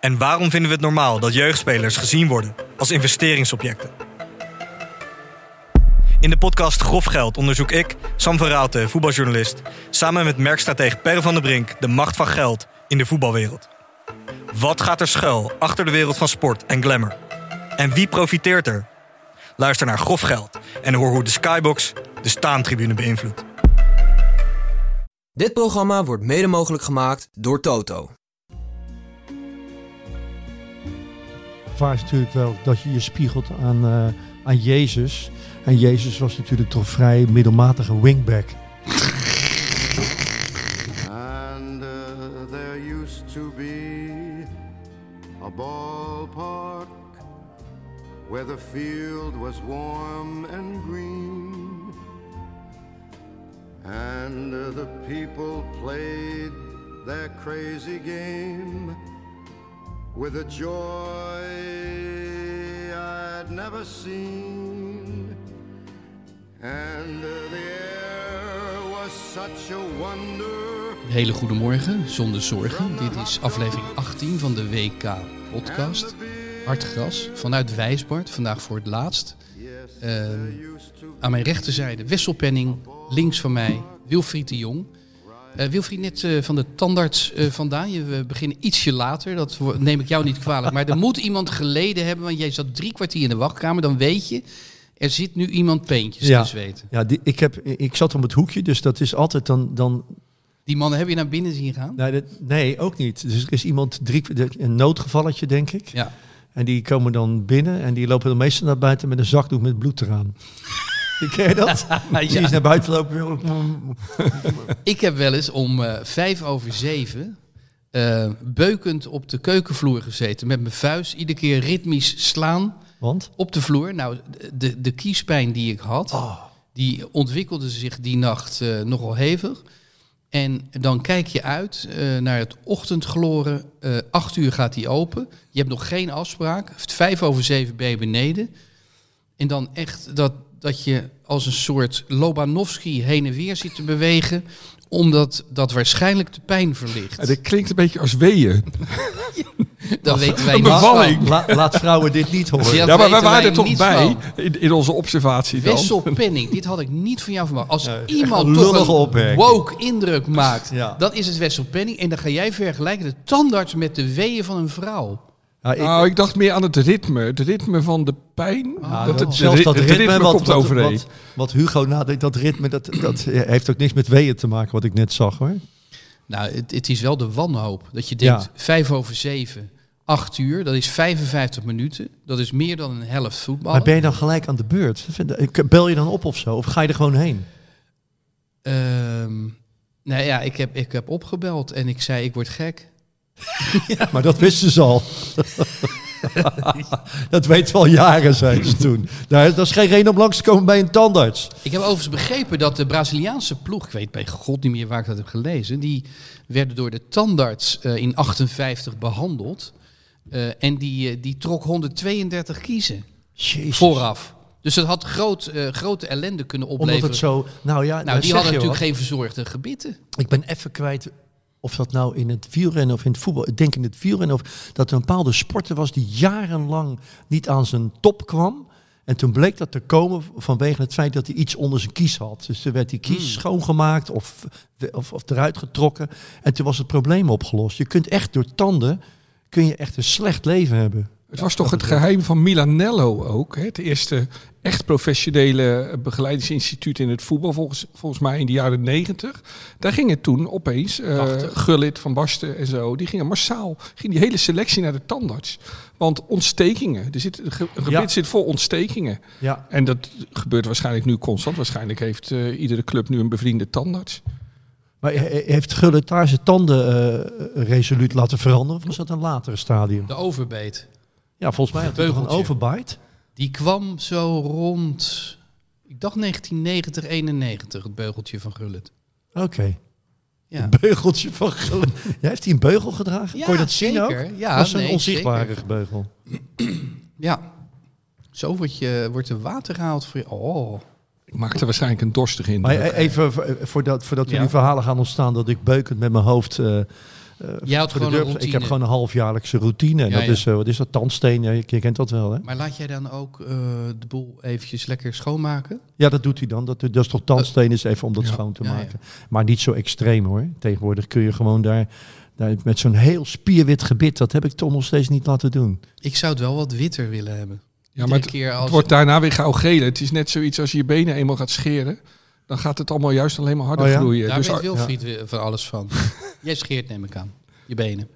En waarom vinden we het normaal dat jeugdspelers gezien worden als investeringsobjecten? In de podcast Grof Geld onderzoek ik, Sam van voetbaljournalist, samen met merkstratege Per van der Brink de macht van geld in de voetbalwereld. Wat gaat er schuil achter de wereld van sport en glamour? En wie profiteert er? Luister naar Grof Geld en hoor hoe de Skybox de staantribune beïnvloedt. Dit programma wordt mede mogelijk gemaakt door Toto. Vaak is natuurlijk wel dat je je spiegelt aan, uh, aan Jezus. En Jezus was natuurlijk toch vrij middelmatige wingback. And uh, there used to be a ballpark where the field was warm and green. And uh, the people played their crazy game with a joy Never seen. And the air was such a wonder. Een hele goede morgen, zonder zorgen. Dit is aflevering 18 van de WK podcast. Hartgras vanuit Wijsbart, vandaag voor het laatst. Uh, aan mijn rechterzijde Wisselpenning, links van mij Wilfried de Jong. Uh, Wilfried, net uh, van de tandarts uh, vandaan. Je, we beginnen ietsje later, dat neem ik jou niet kwalijk. Maar er moet iemand geleden hebben, want jij zat drie kwartier in de wachtkamer. Dan weet je, er zit nu iemand peentjes Ja. te zweten. Ja, die, ik, heb, ik zat op het hoekje, dus dat is altijd dan... dan Die mannen heb je naar binnen zien gaan? nee, dat- nee, ook niet. Dus er is iemand, drie, een noodgevalletje denk ik. Ja. En die komen dan binnen en die lopen dan meestal naar buiten met een zakdoek met bloed eraan. Ken je dat? Die is naar buiten lopen. Ik heb wel eens om eh, vijf over zeven eh, beukend op de keukenvloer gezeten. Met mijn vuist iedere keer ritmisch slaan Want? op de vloer. Nou, de, de kiespijn die ik had, Oh. die ontwikkelde zich die nacht eh, nogal hevig. En dan kijk je uit naar het ochtendgloren. Acht uur gaat die open. Je hebt nog geen afspraak. Vijf over zeven ben je beneden. En dan echt dat, dat je als een soort Lobanovski heen en weer zit te bewegen. Omdat dat waarschijnlijk de pijn verlicht. Dat klinkt een beetje als weeën. Dan weten wij bevalling. La- laat vrouwen dit niet horen. Ja, maar wij waren er toch bij in, in onze observatie dan. Wessel Penning, dit had ik niet van jou verwacht. Als iemand een toch een opmerking. woke indruk maakt, Ja. dan is het Wessel Penning. En dan ga jij vergelijken de tandarts met de weeën van een vrouw. Ja, ik, Nou, ik dacht meer aan het ritme. Het ritme van de pijn. Ah, dat het, zelfs dat ritme, ritme, wat, komt wat, overeen. wat, wat Hugo nadenkt, dat ritme, dat, dat heeft ook niks met weeën te maken, wat ik net zag hoor. Nou, het, het is wel de wanhoop. Dat je denkt, Ja. vijf over zeven, acht uur, dat is 55 minuten. Dat is meer dan een helft voetbal. Maar ben je dan gelijk aan de beurt? Bel je dan op of zo? Of ga je er gewoon heen? Ehm, nou ja, ik heb, ik heb opgebeld en ik zei, ik word gek. Maar dat wisten ze al. dat weten we al jaren, zei ze toen. Daar, dat is geen reden om langs te komen bij een tandarts. Ik heb overigens begrepen dat de Braziliaanse ploeg, ik weet bij god niet meer waar ik dat heb gelezen, die werden door de tandarts eh, in 58 behandeld. Eh, en die, eh, die trok 132 kiezen Jezus. vooraf. Dus dat had groot, grote ellende kunnen Omdat opleveren. het zo... Nou ja, nou, die hadden natuurlijk geen verzorgde gebitten. Ik ben even kwijt of dat nou in het wielrennen of in het voetbal... Ik denk in het wielrennen of dat er een bepaalde sporter was... die jarenlang niet aan zijn top kwam. En toen bleek dat te komen vanwege het feit dat hij iets onder zijn kies had. Dus toen werd die kies Hmm. schoongemaakt of, of, of eruit getrokken. En toen was het probleem opgelost. Je kunt echt door tanden... kun je echt een slecht leven hebben. Het was toch het geheim van Milanello ook. Hè? Het eerste echt professionele begeleidingsinstituut in het voetbal, volgens, volgens mij in de jaren negentig. Daar gingen toen opeens eh Tachtig. Gullit, Van Basten en zo, die gingen massaal, ging die hele selectie naar de tandarts. Want ontstekingen, er zit, een ge- een gebied Ja. zit vol ontstekingen. Ja, En dat gebeurt waarschijnlijk nu constant. Waarschijnlijk heeft eh, iedere club nu een bevriende tandarts. Maar he- heeft Gullit daar zijn tanden eh, resoluut laten veranderen? Of was dat een latere stadium? De overbeet. Ja, volgens mij had hij een overbite. Die kwam zo rond, ik dacht 1990, 91, het beugeltje van Gullit. Oké. Ja. Een beugeltje van Gullit. Ja, heeft hij een beugel gedragen? Ja, Kon je dat zien zeker. ook? Ja, was een nee, onzichtbare zeker. beugel. Ja. Zo wordt, je, wordt er water gehaald voor je. Oh. Ik maakte waarschijnlijk een dorstige Maar indruk. e- even voor- voordat, voordat Ja. nu verhalen gaan ontstaan dat ik beukend met mijn hoofd... eh, eh, Jij had de gewoon deur- een routine. Ik heb gewoon een halfjaarlijkse routine. En Ja, dat ja. is, eh, wat is dat, tandsteen? Je, je kent dat wel, hè? Maar laat jij dan ook eh, de boel eventjes lekker schoonmaken? Ja, dat doet hij dan. Dat, dat is toch tandsteen is even om dat Ja. schoon te Ja, ja. maken. Maar niet zo extreem hoor. Tegenwoordig kun je gewoon daar, daar met zo'n heel spierwit gebit, dat heb ik toch nog steeds niet laten doen. Ik zou het wel wat witter willen hebben. ja, maar Iedere het, keer als... het wordt daarna weer gauw geel. Het is net zoiets als je je benen eenmaal gaat scheren. Dan gaat het allemaal juist alleen maar harder Oh ja? groeien. Daar Dus weet Wilfried weer van alles van. Jij scheert neem ik aan. Je benen.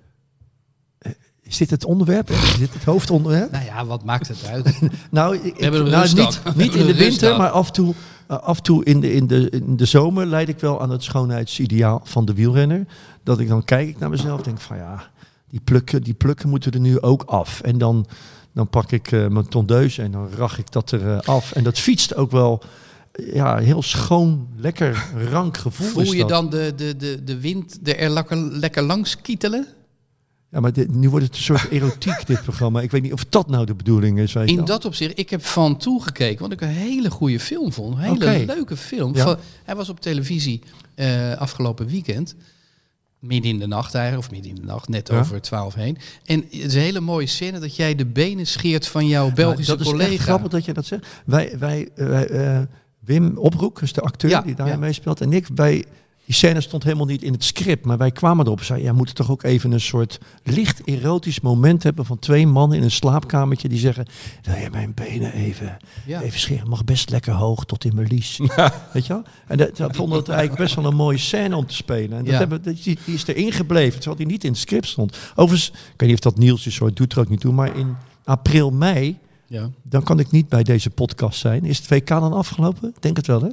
Is dit het onderwerp? Is dit het hoofdonderwerp? Nou ja, wat maakt het uit? Nou, ik, hebben een nou niet, niet in de winter, maar af en toe, eh, af en toe in, de, in, de, in de zomer leid ik wel aan het schoonheidsideaal van de wielrenner. Dat ik dan kijk ik naar mezelf en denk van ja, die plukken, die plukken moeten er nu ook af. En dan, dan pak ik eh, mijn tondeuse en dan rach ik dat er eh, af. En dat fietst ook wel eh, ja, heel schoon, lekker rank gevoel. is Voel je dat. dan de, de, de, de wind er er lekker, lekker langs kietelen? Ja, maar dit, nu wordt het een soort erotiek, dit programma. Ik weet niet of dat nou de bedoeling is. Weet In dat opzicht, ik heb van toegekeken, wat ik een hele goede film vond. Een hele leuke film. Ja. Van- hij was op televisie eh, afgelopen weekend. Midden in de nacht eigenlijk, of midden in de nacht, net Ja. over twaalf heen. En het is een hele mooie scène dat jij de benen scheert van jouw Nou, Belgische dat is collega. echt grappig dat je dat zegt. Wij, wij, wij eh, Wim Oproek, dus de acteur Ja, die daar ja. meespeelt, en ik, wij, die scène stond helemaal niet in het script, maar wij kwamen erop ja, we moeten toch ook even een soort licht erotisch moment hebben van twee mannen in een slaapkamertje die zeggen, wil je mijn benen even, Ja. even scheren? Mag best lekker hoog tot in mijn lies. Weet je wel? En dat, dat vonden we eigenlijk best wel een mooie scène om te spelen. En dat Ja. hebben, dat- die, die is erin gebleven, terwijl die niet in het script stond. Overigens, ik weet niet of dat Niels is, hoor, doet er ook niet toe, maar in april, mei Ja. dan kan ik niet bij deze podcast zijn. Is het WK dan afgelopen? Ik denk het wel, hè?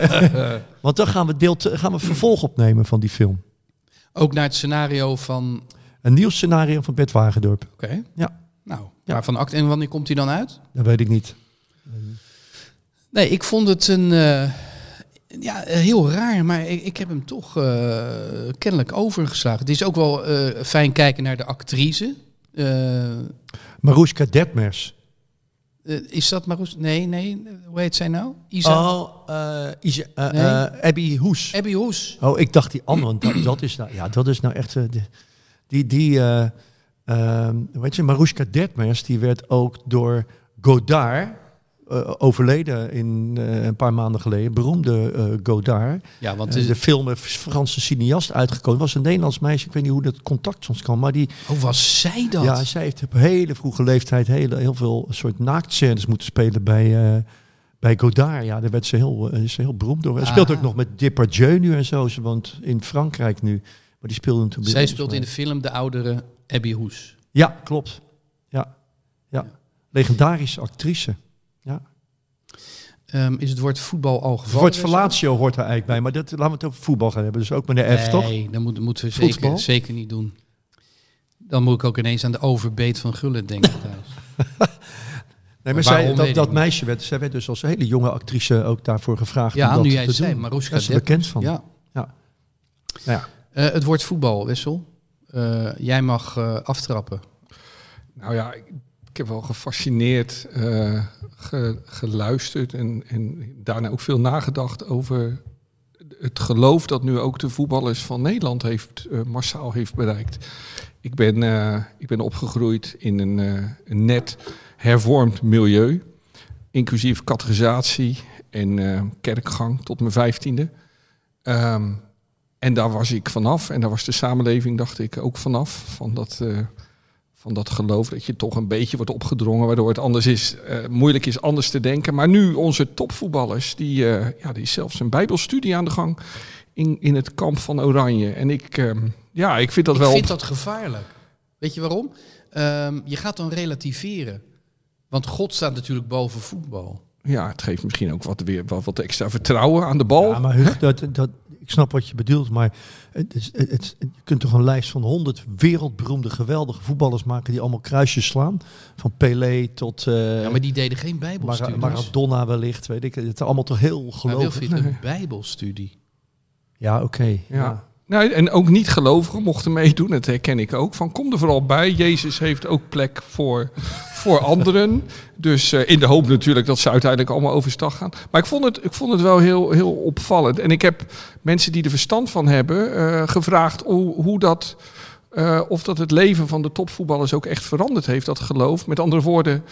Want dan gaan we, deel gaan we vervolg opnemen van die film. Ook naar het scenario van... Een nieuw scenario van Bert Wagendorp. Oké. Ja. Nou, Ja. maar van act en wanneer komt hij dan uit? Dat weet ik niet. Nee, ik vond het een... eh, ja, heel raar, maar ik, ik heb hem toch eh, kennelijk overgeslagen. Het is ook wel eh, fijn kijken naar de actrice. Eh, Maruska Detmers. Eh, is dat Marus? Nee, nee. Hoe heet zij nou? Isa? Oh, eh, Isa- Nee. eh, Abby Hoes. Abby Hoes. Oh, ik dacht die andere. want Dat, dat is nou, ja, dat is nou echt. de- die, die, eh ehm, hoe heet je, Maruska Detmers, die werd ook door Godard eh, overleden in eh, een paar maanden geleden. Beroemde eh, Godard. Ja, want de film Franse cineast uitgekomen. was een Nederlands meisje. Ik weet niet hoe dat contact soms kwam. Maar die, hoe was zij dat? ja, zij heeft op hele vroege leeftijd hele, heel veel soort naaktscènes moeten spelen bij, bij Godard. Ja, daar werd ze heel, is ze heel beroemd door. Ze speelt Ah. ook nog met Depardieu nu en zo. Ze woont in Frankrijk nu. Maar die speelde toen zij speelt in de film de oudere Abby Hoes. Ja, klopt. Ja. ja. Legendarische actrice. Ehm, is het woord voetbal al Het gevallen? woord Wessel? Verlatio hoort er eigenlijk bij. Maar dat, laten we het over voetbal gaan hebben. Dus ook meneer F, toch? Nee, dat moet, moeten we Voetbal? zeker, zeker niet doen. Dan moet ik ook ineens aan de overbeet van Gullit denken thuis. Nee, maar waarom zij, dat, dat meisje werd, zij werd dus als hele jonge actrice ook daarvoor gevraagd. Ja, om dat nu te jij het zei, doen. Maruska Daar is bekend van. Ja. Ja. Ja. Eh, het woord voetbal, Wessel. Eh, jij mag eh, aftrappen. Nou ja, heb wel gefascineerd eh, ge- geluisterd en, en daarna ook veel nagedacht over het geloof dat nu ook de voetballers van Nederland heeft, eh, massaal heeft bereikt. Ik ben, eh, ik ben opgegroeid in een, net hervormd milieu, inclusief categorisatie en kerkgang tot mijn vijftiende. Ehm, en daar was ik vanaf en daar was de samenleving, dacht ik, ook vanaf. Van dat, van dat geloof dat je toch een beetje wordt opgedrongen, waardoor het anders is, eh, moeilijk is anders te denken. Maar nu onze topvoetballers, die, eh, ja, die is zelfs een bijbelstudie aan de gang in, in het kamp van Oranje. En ik, ehm, ja, ik vind dat ik wel... vind dat gevaarlijk. Weet je waarom? Ehm, je gaat dan relativeren. Want God staat natuurlijk boven voetbal. Ja, het geeft misschien ook wat, weer, wat, wat extra vertrouwen aan de bal. Ja, maar dat, dat, ik snap wat je bedoelt, maar het is, het, het- je kunt toch een lijst van honderd wereldberoemde, geweldige voetballers maken die allemaal kruisjes slaan. Van Pelé tot eh, Ja, maar die deden geen Mara- bijbelstudies. Maradona wellicht, weet ik. Het is allemaal toch heel Maar gelovig. Wilfried, een bijbelstudie. Ja, oké. Ja. ja. Nou, en ook niet-gelovigen mochten meedoen, dat herken ik ook. Van kom er vooral bij. Jezus heeft ook plek voor, voor anderen. Dus eh, in de hoop natuurlijk dat ze uiteindelijk allemaal overstag gaan. Maar ik vond het, ik vond het wel heel, heel opvallend. En ik heb mensen die er verstand van hebben eh, gevraagd hoe, hoe dat. eh, of dat het leven van de topvoetballers ook echt veranderd heeft, dat geloof. Met andere woorden,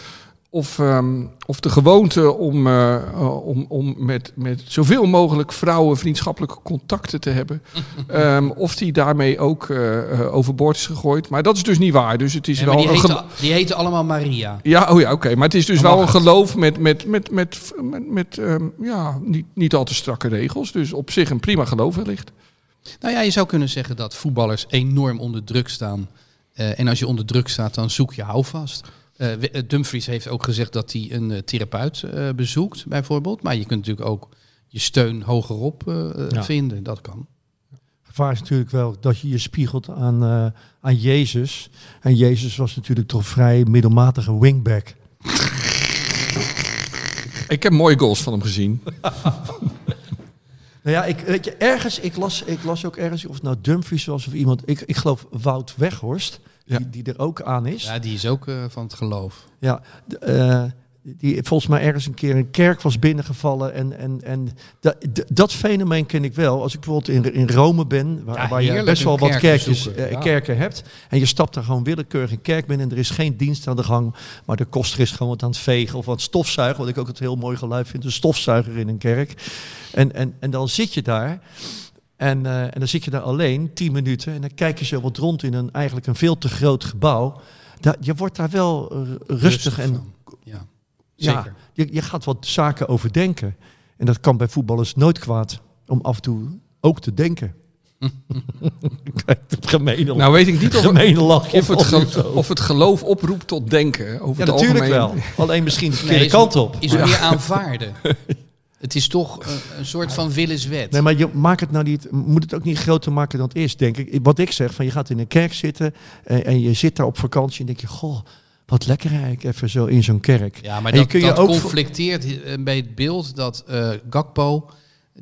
of, ehm, of de gewoonte om, eh, eh, om, om met, met zoveel mogelijk vrouwen vriendschappelijke contacten te hebben, ehm, of die daarmee ook eh, overboord is gegooid. Maar dat is dus niet waar. Dus het is Ja, wel die, een heten, die heten allemaal Maria. ja, oh ja, oké. Maar het is dus wel een geloof met, met, met, met, met, met, ehm, ja, niet, niet al te strakke regels. Dus op zich een prima geloof wellicht. Nou ja, je zou kunnen zeggen dat voetballers enorm onder druk staan. En als je onder druk staat, dan zoek je houvast. Eh, eh, Dumfries heeft ook gezegd dat hij een eh, therapeut eh, bezoekt, bijvoorbeeld. Maar je kunt natuurlijk ook je steun hogerop Ja. vinden. Dat kan. gevaar is natuurlijk wel dat je je spiegelt aan, eh, aan Jezus. En Jezus was natuurlijk toch vrij middelmatige wingback. Ik heb mooie goals van hem gezien. Nou ja, ik, weet je, ergens, ik las, ik las ook ergens, of het nou Dumfries was of iemand, ik, ik geloof Wout Weghorst, Ja. die, die er ook aan is. Ja, die is ook eh, van het geloof. Ja, eh, die volgens mij ergens een keer een kerk was binnengevallen. En, en, en da- d- dat fenomeen ken ik wel. Als ik bijvoorbeeld in, in Rome ben, waar, Ja, waar je best wel wat kerk kerkjes, eh, Ja. kerken hebt. En je stapt daar gewoon willekeurig een kerk binnen en er is geen dienst aan de gang. Maar de koster is gewoon wat aan het vegen of wat stofzuigen. Wat ik ook het heel mooi geluid vind, een stofzuiger in een kerk. En, en, en dan zit je daar. En, eh, en dan zit je daar alleen, tien minuten. En dan kijk je zo wat rond in een eigenlijk een veel te groot gebouw. Da- je wordt daar wel eh, rustig, en. Ja, ja, zeker. je, je gaat wat zaken overdenken. En dat kan bij voetballers nooit kwaad. Om af en toe ook te denken. Kijk, het gemene, Nou weet ik niet of, gemene lachje. of, het, valt nu ge- zo. of het geloof oproept tot denken. Over ja, het natuurlijk algemeen. wel. Alleen misschien de verkeerde is- kant op. Is meer aanvaarden. Het is toch een, een soort van willenswet. Nee, maar je maakt het nou niet, moet het ook niet groter maken dan het is, denk ik. Wat ik zeg, van je gaat in een kerk zitten en, en je zit daar op vakantie en denk je, goh, wat lekker eigenlijk even zo in zo'n kerk. Ja, maar En je dat, kun je dat ook- conflicteert eh, bij het beeld dat eh, Gakpo,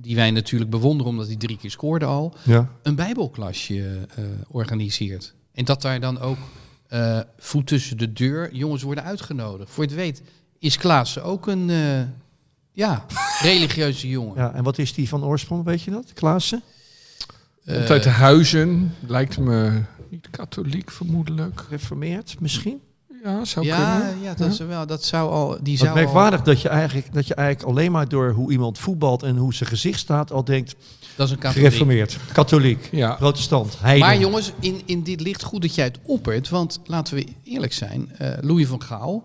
die wij natuurlijk bewonderen omdat hij drie keer scoorde al, Ja. een bijbelklasje eh, organiseert. En dat daar dan ook eh, voet tussen de deur jongens worden uitgenodigd. Voor je het weet is Klaassen ook een eh, ja, religieuze jongen. ja. En wat is die van oorsprong, weet je dat, Klaassen? Komt uit de huizen. Lijkt me niet katholiek vermoedelijk. Gereformeerd misschien? Ja, zou ja, kunnen. ja, dat, is wel, dat zou al... Die zou al, merkwaardig dat je, eigenlijk, dat je eigenlijk alleen maar door hoe iemand voetbalt en hoe zijn gezicht staat al denkt, dat is een katholiek. gereformeerd, katholiek, Ja. protestant, heiden. Maar jongens, in, in dit ligt goed dat jij het oppert. Want laten we eerlijk zijn. eh, Louis van Gaal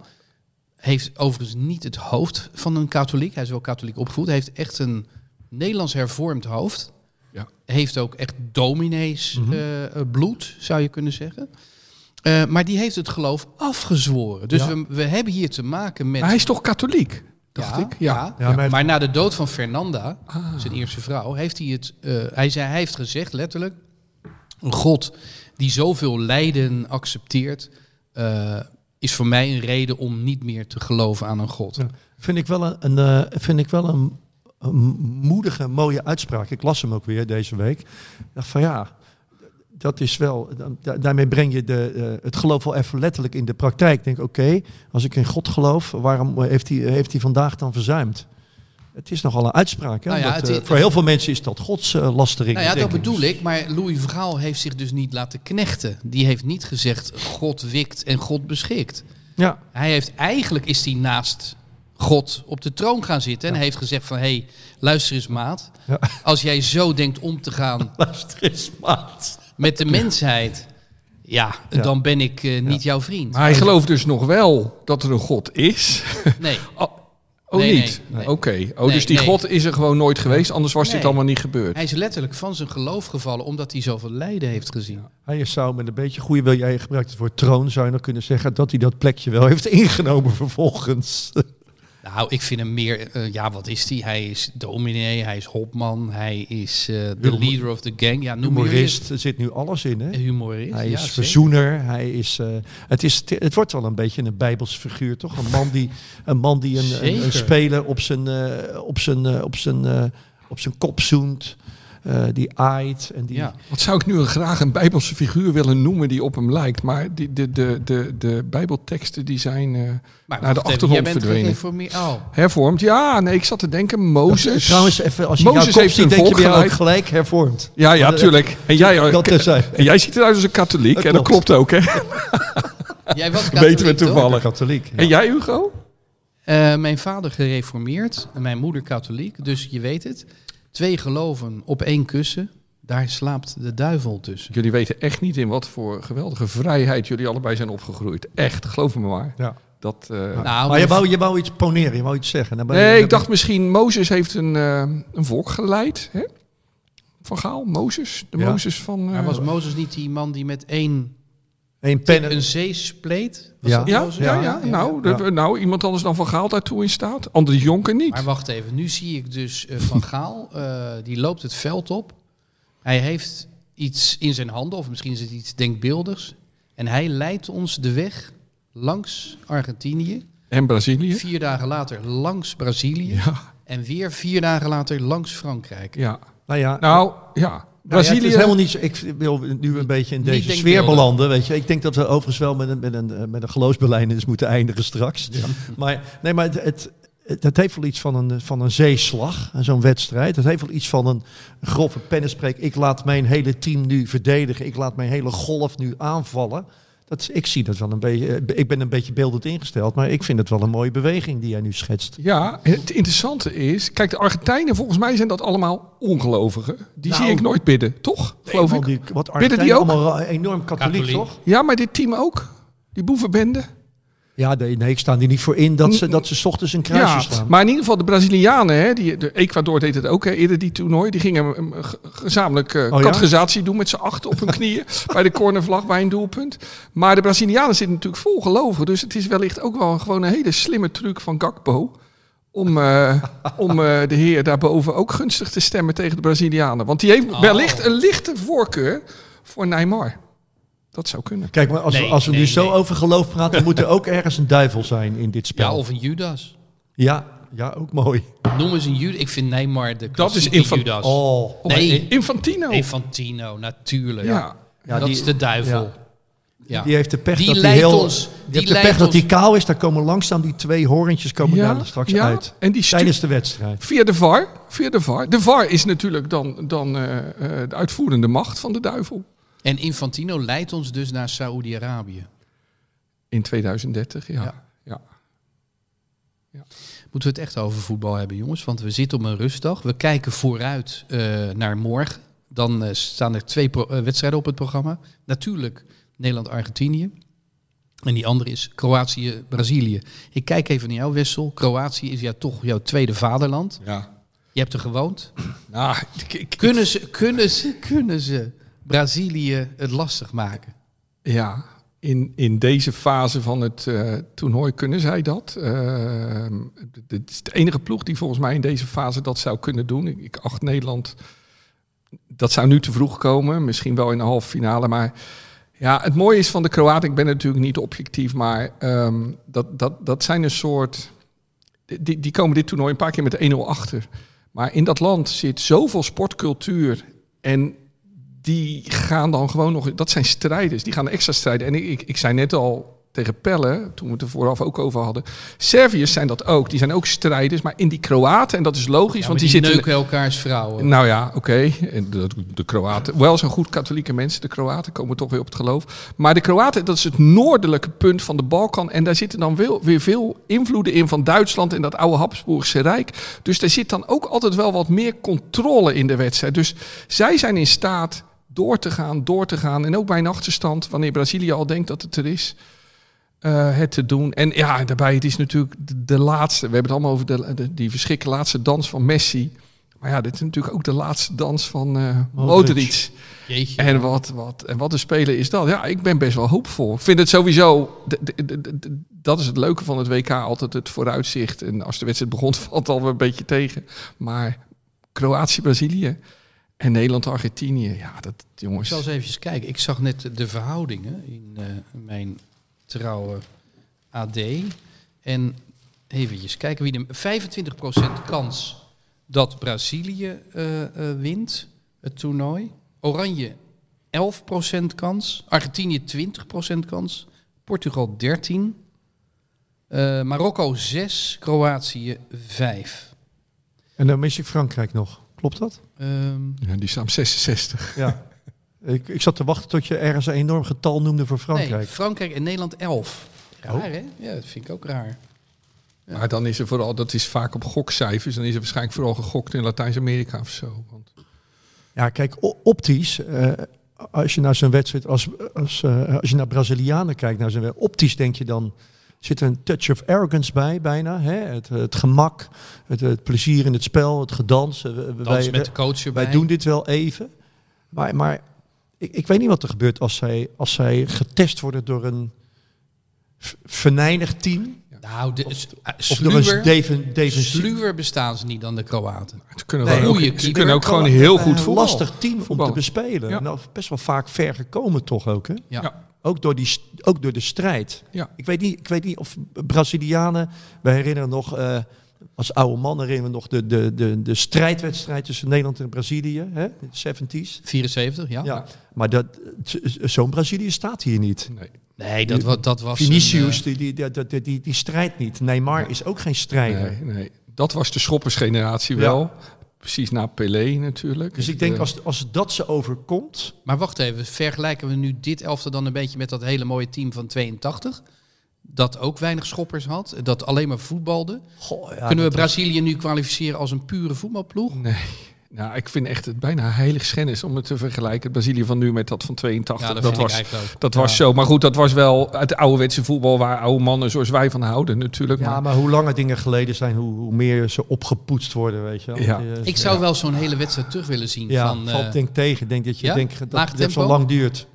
heeft overigens niet het hoofd van een katholiek. Hij is wel katholiek opgevoed. Hij heeft echt een Nederlands hervormd hoofd. Ja. Heeft ook echt dominees Mhm. eh, eh, bloed, zou je kunnen zeggen. Eh, maar die heeft het geloof afgezworen. Dus Ja. we, we hebben hier te maken met... Maar hij is toch katholiek? Dacht ja, ik. Ja. ja. Ja, maar- maar... na de dood van Fernanda, Ah. zijn eerste vrouw, heeft hij het. eh, hij, zei, hij heeft gezegd letterlijk: een God die zoveel lijden accepteert, eh, is voor mij een reden om niet meer te geloven aan een God. Vind ik wel een, eh, vind ik wel een, moedige, mooie uitspraak. Ik las hem ook weer deze week. Ik dacht van ja, dat is wel. da- daarmee breng je de, eh, het geloof wel even letterlijk in de praktijk. Ik denk, oké, als ik in God geloof, waarom heeft hij, heeft hij vandaag dan verzuimd? Het is nogal een uitspraak. Hè? Nou ja, omdat, het eh, voor heel veel mensen is dat godslastering. Nou ja, dat bedoel ik. Maar Louis Vergaal heeft zich dus niet laten knechten. Die heeft niet gezegd: God wikt en God beschikt. Ja, Hij heeft eigenlijk is hij naast God op de troon gaan zitten en heeft gezegd van hé, hey, luister eens maat. Ja. Als jij zo denkt om te gaan luister eens, maat. met de mensheid, ja, Ja. dan ben ik eh, niet jouw vriend. Maar hij gelooft dus nog wel dat er een God is. Nee. Oh, Nee, niet? nee, nee. Oké. Oh, Nee, dus die nee. God is er gewoon nooit geweest, anders was dit allemaal niet gebeurd. Hij is letterlijk van zijn geloof gevallen omdat hij zoveel lijden heeft gezien. Hij zou met een beetje goede wil jij gebruikt het woord troon, zou je nog kunnen zeggen dat hij dat plekje wel heeft ingenomen vervolgens. Nou, ik vind hem meer... eh, ja, wat is hij? Hij is dominee, hij is hopman, hij is eh, de leader of the gang. Ja, noem Humorist, er zit nu alles in. Hè? Humorist, Hij ja, is zeker. verzoener. Hij is, eh, het, is, het wordt wel een beetje een bijbelse figuur, toch? Een man die een, man die een, een, een speler op zijn, op zijn, op zijn, op zijn kop zoent. Eh, die aait. En die, Ja. Wat zou ik nu graag een bijbelse figuur willen noemen die op hem lijkt. Maar die, de, de, de, de bijbelteksten die zijn eh, Maar naar de even, achtergrond bent verdwenen. gereformeerd. Oh, hervormd. Ja, nee, ik zat te denken, Mozes. Trouwens, even, als je Mozes heeft ziet, denk je ook gelijk hervormd. Ja, ja, tuurlijk. En jij, Dat en jij ziet eruit als een katholiek. Dat en dat klopt. klopt ook, hè? jij was Weten we katholiek, toch? toevallig. Katholiek. En jij, Hugo? Eh, mijn vader gereformeerd en mijn moeder katholiek. Dus je weet het. Twee geloven op één kussen. Daar slaapt de duivel tussen. Jullie weten echt niet in wat voor geweldige vrijheid jullie allebei zijn opgegroeid. Echt, geloof me maar. Ja. Dat, eh, Nou, Maar je wou, je wou iets poneren, je wou iets zeggen. Dan ben je- Nee, dan ik ben dacht misschien Mozes heeft een, eh, een volk geleid. Hè? Van Gaal, Mozes. De Ja. Mozes van... eh, Maar was Mozes niet die man die met één een pen. een zee spleet? Was Ja. dat ja, ja, ja, Nou, de- nou, iemand anders dan Van Gaal daartoe in staat. Andries Jonker niet. Maar wacht even, nu zie ik dus eh, Van Gaal, eh, die loopt het veld op. Hij heeft iets in zijn handen, of misschien is het iets denkbeeldigs. En hij leidt ons de weg langs Argentinië. En Brazilië. Vier dagen later langs Brazilië. Ja, En weer vier dagen later langs Frankrijk. ja. Nou ja, Nou, ja. Nou ja, Brazilië... het is helemaal niet zo, ik wil nu een beetje in deze sfeer belanden. Weet je. Ik denk dat we overigens wel met een, met een, met een geloofsbelijdenis moeten eindigen straks. Maar, nee, maar het, het, het, het heeft wel iets van een, van een zeeslag, zo'n wedstrijd. Het heeft wel iets van een grove pennenspreek. Ik laat mijn hele team nu verdedigen. Ik laat mijn hele golf nu aanvallen. Dat, ik zie dat wel een beetje. eh, Ik ben een beetje beeldend ingesteld, maar ik vind het wel een mooie beweging die jij nu schetst. Ja, het interessante is... Kijk, de Argentijnen, volgens mij zijn dat allemaal ongelovigen. Die Nou, zie ik nooit bidden, toch? Geloof ik. die, wat Bidden die Argentijnen ook? allemaal ra- enorm katholiek, Katholiek. toch? Ja, maar dit team ook. Die boevenbende. Ja, nee, nee, ik sta er niet voor in dat ze, dat ze 's ochtends een kruisje Ja, slaan. maar in ieder geval de Brazilianen, hè, die, de Ecuador deed het ook hè, eerder die toernooi. Die gingen gezamenlijk eh Oh ja? categorisatie doen met z'n acht op hun knieën bij de cornervlag bij een doelpunt. Maar de Brazilianen zitten natuurlijk vol geloven. Dus het is wellicht ook wel gewoon een hele slimme truc van Gakpo. Om, eh, om eh, de heer daarboven ook gunstig te stemmen tegen de Brazilianen. Want die heeft Oh. wellicht een lichte voorkeur voor Neymar. Dat zou kunnen. Kijk, maar als, we, Nee, als we nu nee, zo over geloof praten, moet er ook ergens een duivel zijn in dit spel. Ja, of een Judas. ja, ja, ook mooi. Noem eens een Judas. Ik vind Neymar de Dat is Judas. Oh, Nee, Infantino. Infantino, natuurlijk. ja. Ja, dat die- is de duivel. ja. Ja. die heeft de pech Die dat hij heel. ons- die die heeft de pech dat hij kaal is. Daar komen langzaam die twee horentjes komen Ja, daar straks ja. uit. En die stu- Tijdens de wedstrijd. Via de VAR. Via de VAR. De VAR is natuurlijk dan, dan eh, eh, de uitvoerende macht van de duivel. En Infantino leidt ons dus naar Saoedi-Arabië. In 2030, ja. Ja. ja. Moeten we het echt over voetbal hebben, jongens? Want we zitten op een rustdag. We kijken vooruit eh, naar morgen. Dan eh, staan er twee eh, wedstrijden op het programma. Natuurlijk Nederland-Argentinië. En die andere is Kroatië-Brazilië. Ik kijk even naar jou, Wessel. Kroatië is ja toch jouw tweede vaderland. ja. Je hebt er gewoond. Nou, ik, ik- Kunnen ze, kunnen ze, kunnen ze Brazilië het lastig maken? ja, in, in deze fase van het eh, toernooi kunnen zij dat. Het is de enige ploeg die volgens mij in deze fase dat zou kunnen doen. Ik, ik acht Nederland, dat zou nu te vroeg komen. Misschien wel in de halve finale, maar... Ja, het mooie is van de Kroaten, ik ben natuurlijk niet objectief, maar ehm, dat, dat, dat zijn een soort... Die, die komen dit toernooi een paar keer met 1-0 achter. Maar in dat land zit zoveel sportcultuur en die gaan dan gewoon nog... Dat zijn strijders, die gaan extra strijden. En ik, ik, ik zei net al tegen Pelle, toen we het er vooraf ook over hadden... Serviërs zijn dat ook, die zijn ook strijders. Maar in die Kroaten, en dat is logisch, Ja, want die, die, zitten... neuken elkaars vrouwen. Nou ja, oké. De, de Kroaten, wel zijn goed katholieke mensen, de Kroaten komen toch weer op het geloof. Maar de Kroaten, dat is het noordelijke punt van de Balkan. En daar zitten dan wel, weer veel invloeden in van Duitsland en dat oude Habsburgse Rijk. Dus daar zit dan ook altijd wel wat meer controle in de wedstrijd. Dus zij zijn in staat door te gaan, door te gaan. En ook bij een achterstand, wanneer Brazilië al denkt dat het er is. eh, het te doen. En ja, daarbij, het is natuurlijk de, de laatste. We hebben het allemaal over de, de- die verschrikkelijke laatste dans van Messi Maar ja, dit is natuurlijk ook de laatste dans van eh Modric. Jeetje. En wat, wat, en wat een speler is dat? Ja, ik ben best wel hoopvol. Ik vind het sowieso, dat is het leuke van het WK, altijd het vooruitzicht. En als de wedstrijd begon, valt het alweer een beetje tegen. Maar Kroatië, Brazilië en Nederland, Argentinië, ja, dat Ik jongens. zal eens even kijken. Ik zag net de verhoudingen in eh, mijn trouwe AD. En eventjes kijken wie de 25% kans dat Brazilië eh, eh, wint het toernooi. Oranje 11% kans. Argentinië 20% kans. Portugal 13. Eh, Marokko 6. Kroatië 5. En dan mis ik Frankrijk nog. Klopt dat? Ehm, Ja, die staan op 66. Ja. ik, ik zat te wachten tot je ergens een enorm getal noemde voor nee, Frankrijk. Frankrijk en Nederland 11. Raar Oh. hè? Ja, dat vind ik ook raar. Ja. Maar dan is er vooral, dat is vaak op gokcijfers. Dan is er waarschijnlijk vooral gegokt in Latijns-Amerika of zo. Want, Ja, kijk, optisch, eh, als je naar zo'n wedstrijd, als, als, eh, als je naar Brazilianen kijkt, naar zijn optisch denk je dan, zit er een touch of arrogance bij, bijna. Hè? Het, het gemak, het, het plezier in het spel, het gedans. eh, Dans wij, met de coach erbij. wij doen dit wel even. Maar, maar ik, ik weet niet wat er gebeurt als zij, als zij getest worden door een v- venijnig team. Nou, de, s- eh, Of door een sluwer, sluwer bestaan ze niet dan de Kroaten. ze kunnen, Nee, ook, ze kunnen ook gewoon heel goed een voetballen. lastig team om te bespelen. Ja. Nou, best wel vaak ver gekomen toch ook, hè? Ja. Ja. Ook door, die, ook door de strijd. Ja. Ik, weet niet, ik weet niet of Brazilianen, we herinneren nog, eh, als oude man herinneren we nog de, de, de, de strijdwedstrijd tussen Nederland en Brazilië, hè, de 70s. 74, ja. Ja, maar dat, zo'n Brazilië staat hier niet. Nee. Nee, dat, dat was... Vinicius, een, die, die, die, die, die, die strijdt niet. Neymar is ook geen strijder. Nee, nee. Dat was de schoppersgeneratie wel. Precies na Pelé natuurlijk. Dus ik denk Eh, als, als dat ze overkomt, maar wacht even, vergelijken we nu dit elftal dan een beetje met dat hele mooie team van 82? Dat ook weinig schoppers had, dat alleen maar voetbalde. goh, ja, Kunnen we was- Brazilië nu kwalificeren als een pure voetbalploeg? Nee. Nou, ik vind echt het bijna heilig schennis om het te vergelijken. Het Brazilië van nu met dat van 82. Ja, dat, was, dat was zo. Maar goed, dat was wel het ouderwetse voetbal waar oude mannen zoals wij van houden natuurlijk. Ja, maar, maar hoe langer dingen geleden zijn, hoe, hoe meer ze opgepoetst worden, weet je wel. Ja. Eh, Ik zou wel zo'n hele wedstrijd terug willen zien. Ja, van, eh, valt denk ik tegen. Ik denk dat je ja? denkt dat het zo lang duurt.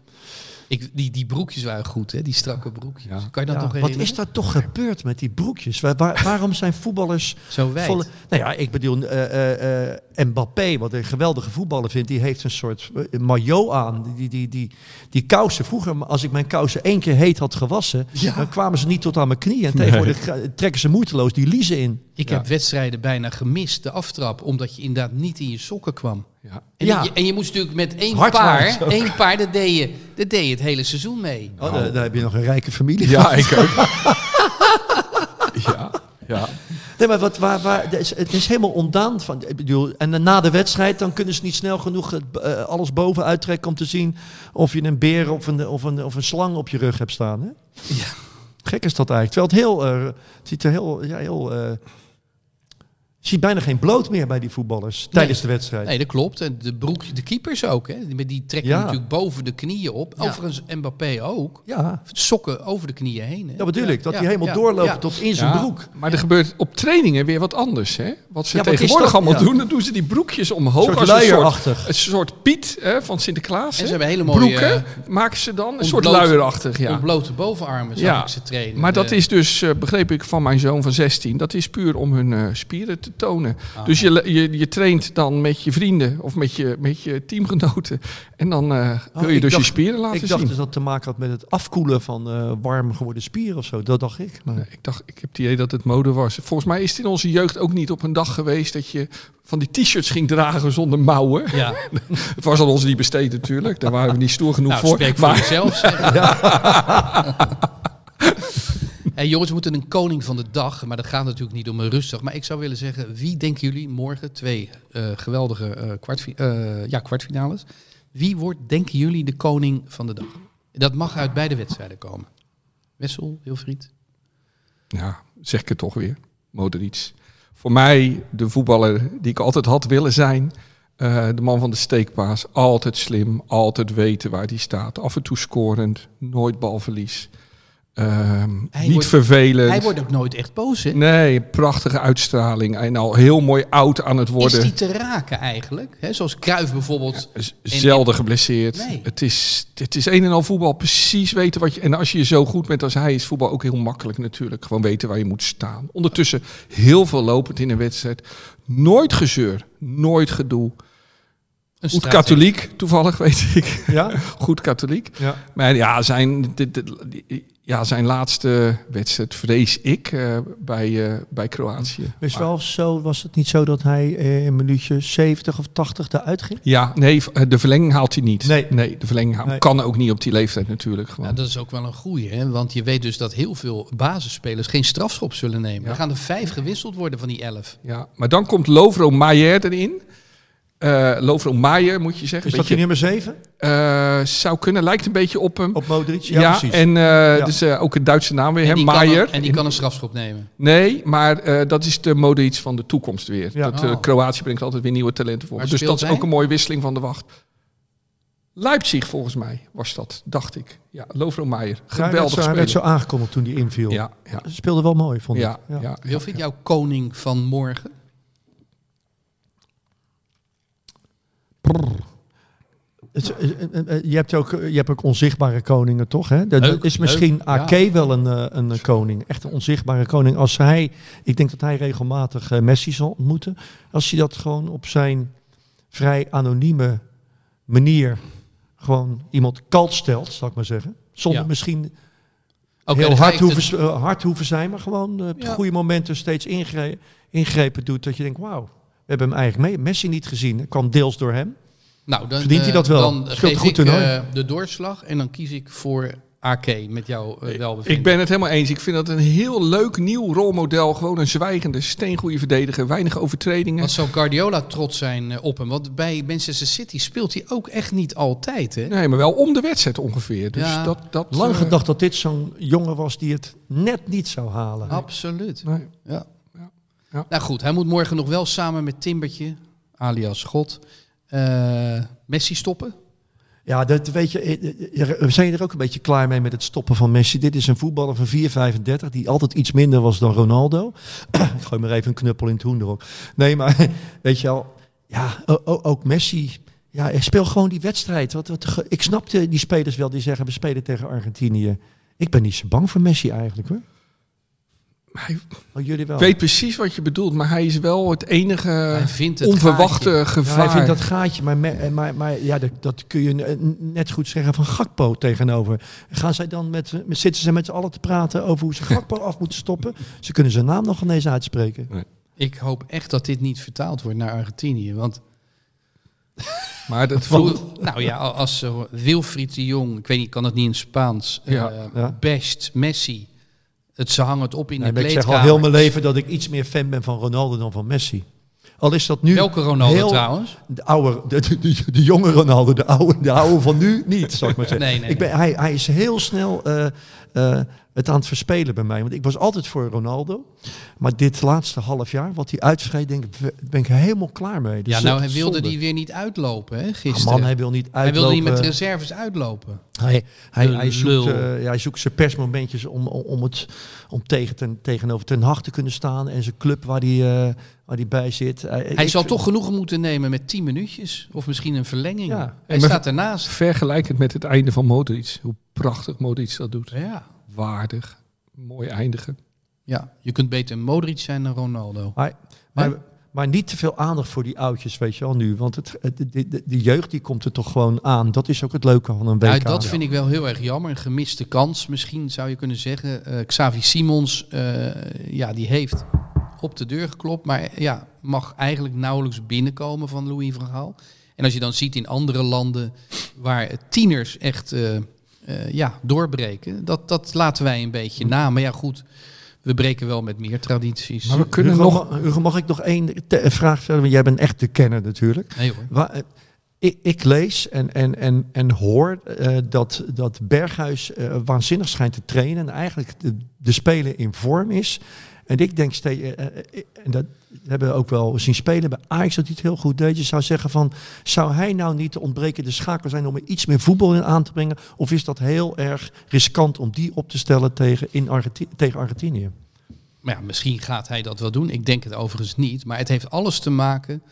Ik, die, die broekjes waren goed, hè? die strakke broekjes. Ja. Kan je dat Ja, nog wat is daar toch gebeurd met die broekjes? Waar, waar- waarom zijn voetballers Zo wijd. volle... Nou ja, ik bedoel, eh, eh, eh, Mbappé, wat een geweldige voetballer vindt, die heeft een soort maillot aan. Die, die, die, die, die kousen, vroeger als ik mijn kousen één keer heet had gewassen, dan kwamen ze niet tot aan mijn knieën. En tegenwoordig trekken ze moeiteloos die liezen in. Ik heb wedstrijden bijna gemist, de aftrap, omdat je inderdaad niet in je sokken kwam. Ja. En, Ja. je, en je moest natuurlijk met één paar, één paar, dat deed, je, dat deed je het hele seizoen mee. Oh, daar, daar heb je nog een rijke familie. ja, ik ook. ja, ja. Nee, maar wat, waar, waar, het, is, het is helemaal ondaan. Van, ik bedoel, en na de wedstrijd dan kunnen ze niet snel genoeg het, eh, alles boven uittrekken om te zien of je een beer of een, of een, of een slang op je rug hebt staan. Hè? Ja. Gek is dat eigenlijk. Terwijl het heel, eh, het ziet er heel, ja, heel eh, je ziet bijna geen bloot meer bij die voetballers tijdens de wedstrijd. Nee, dat klopt. En de, broek, de keepers ook. Hè. Die- Die trekken Ja. natuurlijk boven de knieën op. Ja. Overigens Mbappé ook. Ja, Sokken over de knieën heen. Hè. bedoel ik. Dat Ja, hij helemaal ja, doorloopt ja. tot in zijn Ja, broek. Maar er gebeurt op trainingen weer wat anders. Hè? Wat ze Ja, tegenwoordig dat? allemaal Ja. doen, dan doen ze die broekjes omhoog. Een soort als een soort, een soort Piet hè, van Sinterklaas. En ze hebben hele mooie Broeken eh, maken ze dan. Een soort luierachtig. Ja. ontblote bovenarmen, zag Ja, ik ze trainen. Maar dat is dus, eh, begreep ik van mijn zoon van 16, dat is puur om hun eh, spieren te tonen. Dus je, je, je traint dan met je vrienden of met je, met je teamgenoten. En dan Oh, wil je dus dacht- je spieren laten Ik dacht zien. dus dat te maken had met het afkoelen van eh, warm geworden spieren of zo. Dat dacht ik. Maar... Nee, ik dacht, ik heb het idee dat het mode was. Volgens mij is het in onze jeugd ook niet op een dag geweest dat je van die t-shirts ging dragen zonder mouwen. Ja, Het was aan ons niet besteed natuurlijk. Daar waren we niet stoer genoeg nou, voor. spreek voor maar jezelf. Hey, jongens, we moeten een koning van de dag. Maar dat gaat natuurlijk niet om een rustig. Maar ik zou willen zeggen, wie denken jullie morgen twee eh, geweldige eh, kwartfi- eh, ja, kwartfinales? Wie wordt, denken jullie, de koning van de dag? Dat mag uit beide wedstrijden komen. Wessel, Wilfried. ja, zeg ik het toch weer. Modric. Voor mij de voetballer die ik altijd had willen zijn. De man van de steekpaas. Altijd slim, altijd weten waar hij staat. Af en toe scorend, nooit balverlies. Ehm, niet wordt- vervelend. Hij wordt ook nooit echt boos, hè? Nee, prachtige uitstraling. En al heel mooi oud aan het Is worden. die te raken eigenlijk? Hè, zoals Cruijff bijvoorbeeld. Z- Zelden geblesseerd. Nee. Het, is, het is een en al voetbal. Precies weten wat je... En als je zo goed bent als hij, is voetbal ook heel makkelijk natuurlijk. Gewoon weten waar je moet staan. Ondertussen heel veel lopend in een wedstrijd. Nooit gezeur. Nooit gedoe. Een Goed katholiek, toevallig weet ik. Ja? Goed katholiek. Ja. Maar ja, zijn, dit- dit- ja, zijn laatste wedstrijd vrees ik eh, bij, eh, bij Kroatië. Is wel zo, was het niet zo dat hij eh, in minuutje 70 of 80 eruit ging? Ja, nee, de verlenging haalt hij niet. Nee. nee de verlenging haalt- Nee. kan ook niet op die leeftijd natuurlijk. Gewoon. Ja, dat is ook wel een goeie, hè? want je weet dus dat heel veel basisspelers geen strafschop zullen nemen. Ja. Er gaan er vijf gewisseld worden van die elf. Ja, maar dan komt Lovro Maier erin. Eh Lovro Maier moet je zeggen. Is dat die Beetje, nummer 7 eh, zou kunnen, lijkt een beetje op hem. op Modric? ja, Ja, precies. en eh, dus eh, ook een Duitse naam weer, En hè? die, kan Maier. een, en die kan een strafschop nemen. Nee, maar eh, dat is de Modric van de toekomst weer. Ja. Dat, eh, Oh. Kroatië brengt altijd weer nieuwe talenten voor. Dus dat is hij? ook een mooie wisseling van de wacht. Leipzig volgens mij was dat, dacht ik. Ja, Lovro Maier. Ja, Geweldig zo, hij werd zo aangekondigd toen hij inviel. Ja, ja, Ze speelde wel mooi, vond ik. ja, ja. Wilfried, jouw koning van morgen? Het is- eh, eh, eh, je, hebt ook, eh, je hebt ook onzichtbare koningen, toch? Hè? Dat Leuk, is misschien AK ja. wel een, eh, een eh, koning. Echt een onzichtbare koning. Als hij, ik denk dat hij regelmatig eh, Messi zal ontmoeten. Als hij dat gewoon op zijn vrij anonieme manier gewoon iemand kalt stelt, zal ik maar zeggen. Zonder Ja. misschien Oké, heel hard hoeven, de- eh, hard hoeven zijn, maar gewoon eh, op Ja. goede momenten steeds ingre- ingrepen doet. Dat je denkt, wauw, hebben hem eigenlijk mee, Messi niet gezien. Dat kwam deels door hem. Nou, dan, Verdient hij eh, dat wel? Dan Speelt geef goed ik eh, de doorslag en dan kies ik voor AK met jouw uh, welbevinden. Ik ben het helemaal eens. Ik vind dat een heel leuk nieuw rolmodel. Gewoon een zwijgende, steengoede verdediger. Weinig overtredingen. Wat zou Guardiola trots zijn eh, op hem? Want bij Manchester City speelt hij ook echt niet altijd. Hè? Nee, maar wel om de wedstrijd ongeveer. Dus Ja. dat, dat, Lang gedacht dat dit zo'n jongen was die het net niet zou halen. Absoluut. nee. Ja. Ja. Nou goed, hij moet morgen nog wel samen met Timbertje, alias God, eh, Messi stoppen. Ja, dat weet je, eh, eh, we zijn er ook een beetje klaar mee met het stoppen van Messi. Dit is een voetballer van 4,35 die altijd iets minder was dan Ronaldo. Ik gooi maar even een knuppel in het hoen erop. Nee, maar weet je wel, ja, ook Messi. Ja, hij speelt gewoon die wedstrijd. Wat, wat, ik snap de- die spelers wel die zeggen we spelen tegen Argentinië. Ik ben niet zo bang voor Messi eigenlijk hoor. Hij Oh, jullie wel. weet precies wat je bedoelt. Maar hij is wel het enige Hij vindt het onverwachte gaatje. gevaar. Ja, hij vindt dat gaatje, maar, me- eh, maar, maar ja, dat, dat kun je eh, net goed zeggen van Gakpo tegenover. Gaan zij dan met, met zitten ze met z'n allen te praten over hoe ze Gakpo af moeten stoppen? Ze kunnen zijn naam nog ineens uitspreken. Ik hoop echt dat dit niet vertaald wordt naar Argentinië. Want Maar dat vroeger, nou ja, als uh, Wilfried de Jong, ik weet niet, kan het niet in Spaans, Ja, eh, ja. best Messi. Het, ze hangen het op in de maar ik zeg kleedkamer. al heel mijn leven dat ik iets meer fan ben van Ronaldo dan van Messi. Al is dat nu Welke Ronaldo heel- trouwens? De, oude, de, de, de, de jonge Ronaldo, de oude, de oude van nu niet, zal ik maar zeggen. Nee, nee, ik ben, hij, hij is heel snel eh, eh, het aan het verspelen bij mij. Want ik was altijd voor Ronaldo. Maar dit laatste half jaar, wat hij uitvrij, denk ik, ben ik helemaal klaar mee. Dus Ja, nou, hij wilde zonde. die weer niet uitlopen, hè, Ah, gisteren. man, hij wil niet hij uitlopen. wilde niet met reserves uitlopen. Hij, hij, hij, zoekt, ja, hij zoekt zijn persmomentjes om, om, om, het, om tegen ten, tegenover Ten Hag te kunnen staan. En zijn club waar hij, eh, waar hij bij zit. Hij Ik zal toch genoegen moeten nemen met 10 minuutjes. Of misschien een verlenging. Ja. Hij En staat ernaast. vergelijkend met het einde van Modric. Hoe prachtig Modric dat doet. Ja. Waardig. Mooi eindigen. ja, je kunt beter Modric zijn dan Ronaldo. Maar, maar, maar niet te veel aandacht voor die oudjes, weet je wel nu. Want het, het- de, de, de jeugd die komt er toch gewoon aan. Dat is ook het leuke van een WK. Ja, dat vind ik wel heel erg jammer. Een gemiste kans, misschien zou je kunnen zeggen. Eh, Xavi Simons, eh, ja, die heeft op de deur geklopt. Maar ja, mag eigenlijk nauwelijks binnenkomen van Louis van Gaal. En als je dan ziet in andere landen waar tieners echt eh, eh, ja, doorbreken. Dat, dat laten wij een beetje na. Maar ja, goed, we breken wel met meer tradities. Maar we kunnen Hugo, nog... Hugo, mag ik nog één te- vraag stellen? Want jij bent echt de kenner natuurlijk. Nee hoor. Wa- eh, ik, ik lees en, en, en, en hoor eh, dat, dat Berghuis eh, waanzinnig schijnt te trainen. En eigenlijk de, de speler in vorm is. En ik denk eh, eh, eh, en dat hebben we ook wel zien spelen bij Ajax, dat hij het heel goed deed. Je zou zeggen van, zou hij nou niet de ontbrekende schakel zijn om er iets meer voetbal in aan te brengen? Of is dat heel erg riskant om die op te stellen tegen, in Argenti tegen Argentinië? Maar ja, misschien gaat hij dat wel doen. Ik denk het overigens niet. Maar het heeft alles te maken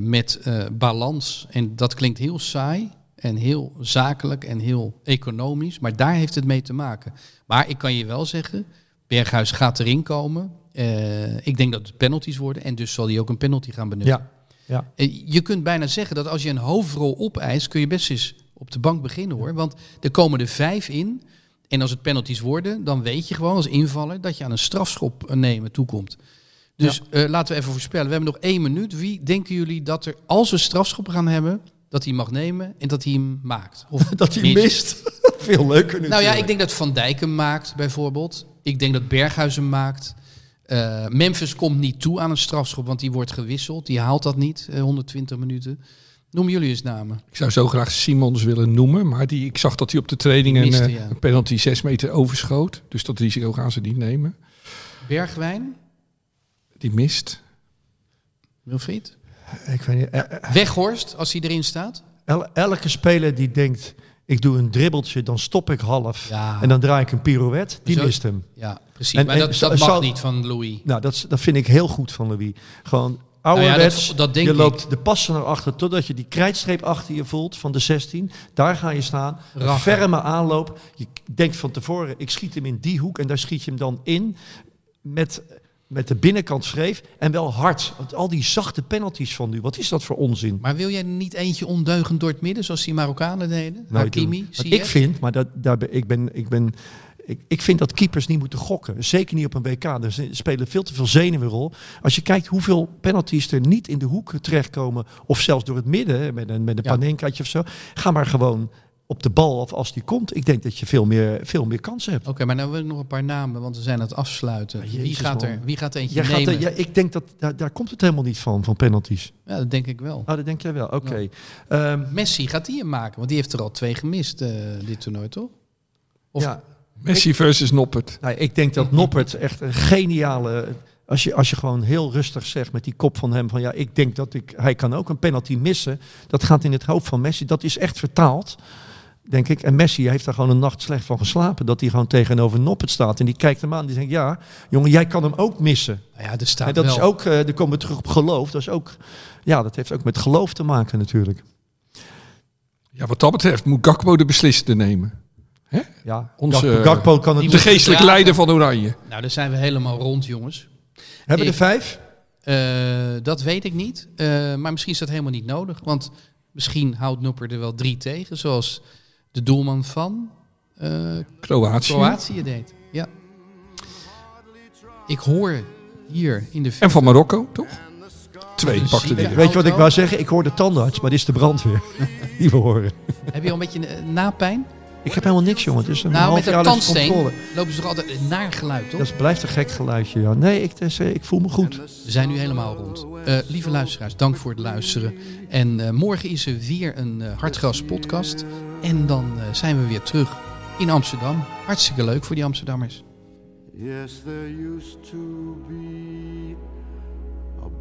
met balans. En dat klinkt heel saai en heel zakelijk en heel economisch. Maar daar heeft het mee te maken. Maar ik kan je wel zeggen, Berghuis gaat erin komen. Eh, ik denk dat het penalties worden. En dus zal hij ook een penalty gaan benutten. Ja, ja. Eh, Je kunt bijna zeggen dat als je een hoofdrol opeist, kun je best eens op de bank beginnen hoor. Want er komen er vijf in. En als het penalties worden, dan weet je gewoon als invaller dat je aan een strafschop nemen toekomt. Dus eh, laten we even voorspellen. We hebben nog één minuut. Wie denken jullie dat er, als we strafschoppen gaan hebben, dat hij mag nemen en dat hij hem maakt? Of Dat hij mist. Veel leuker natuurlijk. Nou ja, ik denk dat Van Dijk hem maakt bijvoorbeeld. Ik denk dat Berghuis hem maakt. Eh, Memphis komt niet toe aan een strafschop, want die wordt gewisseld. Die haalt dat niet, eh, 120 minuten. Noem jullie eens namen. Ik zou zo graag Simons willen noemen, maar die, ik zag dat hij op de training een, Miste, eh, ja. een penalty 6 meter overschoot. Dus dat risico gaan ze niet nemen. Bergwijn, Die mist. Wilfried. Ik weet niet, eh, eh, Weghorst, als hij erin staat. el- elke speler die denkt, ik doe een dribbeltje, dan stop ik half. Ja. En dan draai ik een pirouette, die Zo- mist hem. Ja, precies. En- maar en dat, dat mag zal- niet van Louis. Nou, dat, dat vind ik heel goed van Louis. Gewoon Nou ja, ouderwets. dat- dat denk je ik. loopt de passen naar achter totdat je die krijtstreep achter je voelt van de 16. Daar ga je staan. Rachen. ferme aanloop. Je denkt van tevoren, ik schiet hem in die hoek. En daar schiet je hem dan in met, met de binnenkant schreef. En wel hard. Want al die zachte penalties van nu, wat is dat voor onzin? Maar wil jij niet eentje ondeugend door het midden, zoals die Marokkanen deden? Nou, Hakimi, Wat ik vind, maar dat, daar ben, ik ben... Ik ben ik, ik vind dat keepers niet moeten gokken. Zeker niet op een WK. Er spelen veel te veel zenuwen rol. Als je kijkt hoeveel penalties er niet in de hoek terechtkomen. Of zelfs door het midden, met een, met een Ja. panenkaatje of zo. Ga maar gewoon op de bal of als die komt. Ik denk dat je veel meer, veel meer kansen hebt. Oké, maar nou wil ik nog een paar namen, want we zijn aan het afsluiten. Ja, wie, gaat er, wie gaat er eentje Jij gaat, nemen? er- ja, ik denk dat daar, daar komt het helemaal niet van, van penalties. Ja, dat denk ik wel. Oh, dat denk jij wel. Oké. Ehm, Messi, gaat die hem maken? Want die heeft er al twee gemist, eh, dit toernooi, toch? Of- ja, Messi versus Noppert. Nou, ik denk dat Noppert echt een geniale. Als je, als je gewoon heel rustig zegt met die kop van hem: van ja, ik denk dat ik. Hij kan ook een penalty missen. Dat gaat in het hoofd van Messi. Dat is echt vertaald. Denk ik. En Messi heeft daar gewoon een nacht slecht van geslapen. Dat hij gewoon tegenover Noppert staat. En die kijkt hem aan. Die zegt: Ja, jongen, jij kan hem ook missen. Nou ja, er staat En dat wel. is ook. eh, dan komen we terug op geloof. Dat is ook. Ja, dat heeft ook met geloof te maken natuurlijk. Ja, wat dat betreft moet Gakpo de beslissende nemen. Ja, Onze, Gakpo, Gakpo kan het. De geestelijke dragen. leider van Oranje. Nou, daar zijn we helemaal rond, jongens. Hebben we er vijf? Eh, dat weet ik niet. Eh, maar misschien is dat helemaal niet nodig. Want misschien houdt Nopper er wel drie tegen. Zoals de doelman van eh, Kroatië. Kroatië deed. Ja. Ik hoor hier in de... En van Marokko, toch? Twee Dus pakte die. er. Weet je wat ik wou zeggen? Ik hoor de tandarts, maar dit is de brandweer. Die we horen. Heb je al een beetje eh, napijn? Ik heb helemaal niks, jongen. Het is een Nou, met een tandsteen controle. lopen ze toch altijd een naar geluid, toch? Dat blijft een gek geluidje, ja. Nee, ik, dus, eh, ik voel me goed. We zijn nu helemaal rond. Eh, lieve luisteraars, dank voor het luisteren. En eh, morgen is er weer een eh Hartgras podcast. En dan eh, zijn we weer terug in Amsterdam. Hartstikke leuk voor die Amsterdammers. Yes, there used to be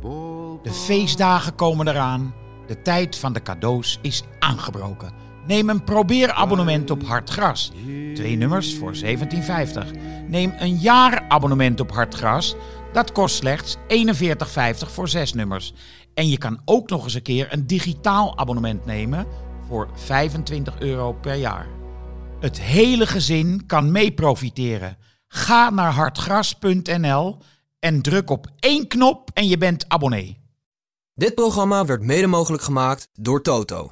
a. De feestdagen komen eraan. De tijd van de cadeaus is aangebroken. Neem een probeerabonnement op Hartgras. Twee nummers voor 17,50. Neem een jaarabonnement op Hartgras. Dat kost slechts 41,50 voor zes nummers. En je kan ook nog eens een keer een digitaal abonnement nemen voor 25 euro per jaar. Het hele gezin kan mee profiteren. Ga naar hartgras.nl en druk op één knop en je bent abonnee. Dit programma werd mede mogelijk gemaakt door Toto.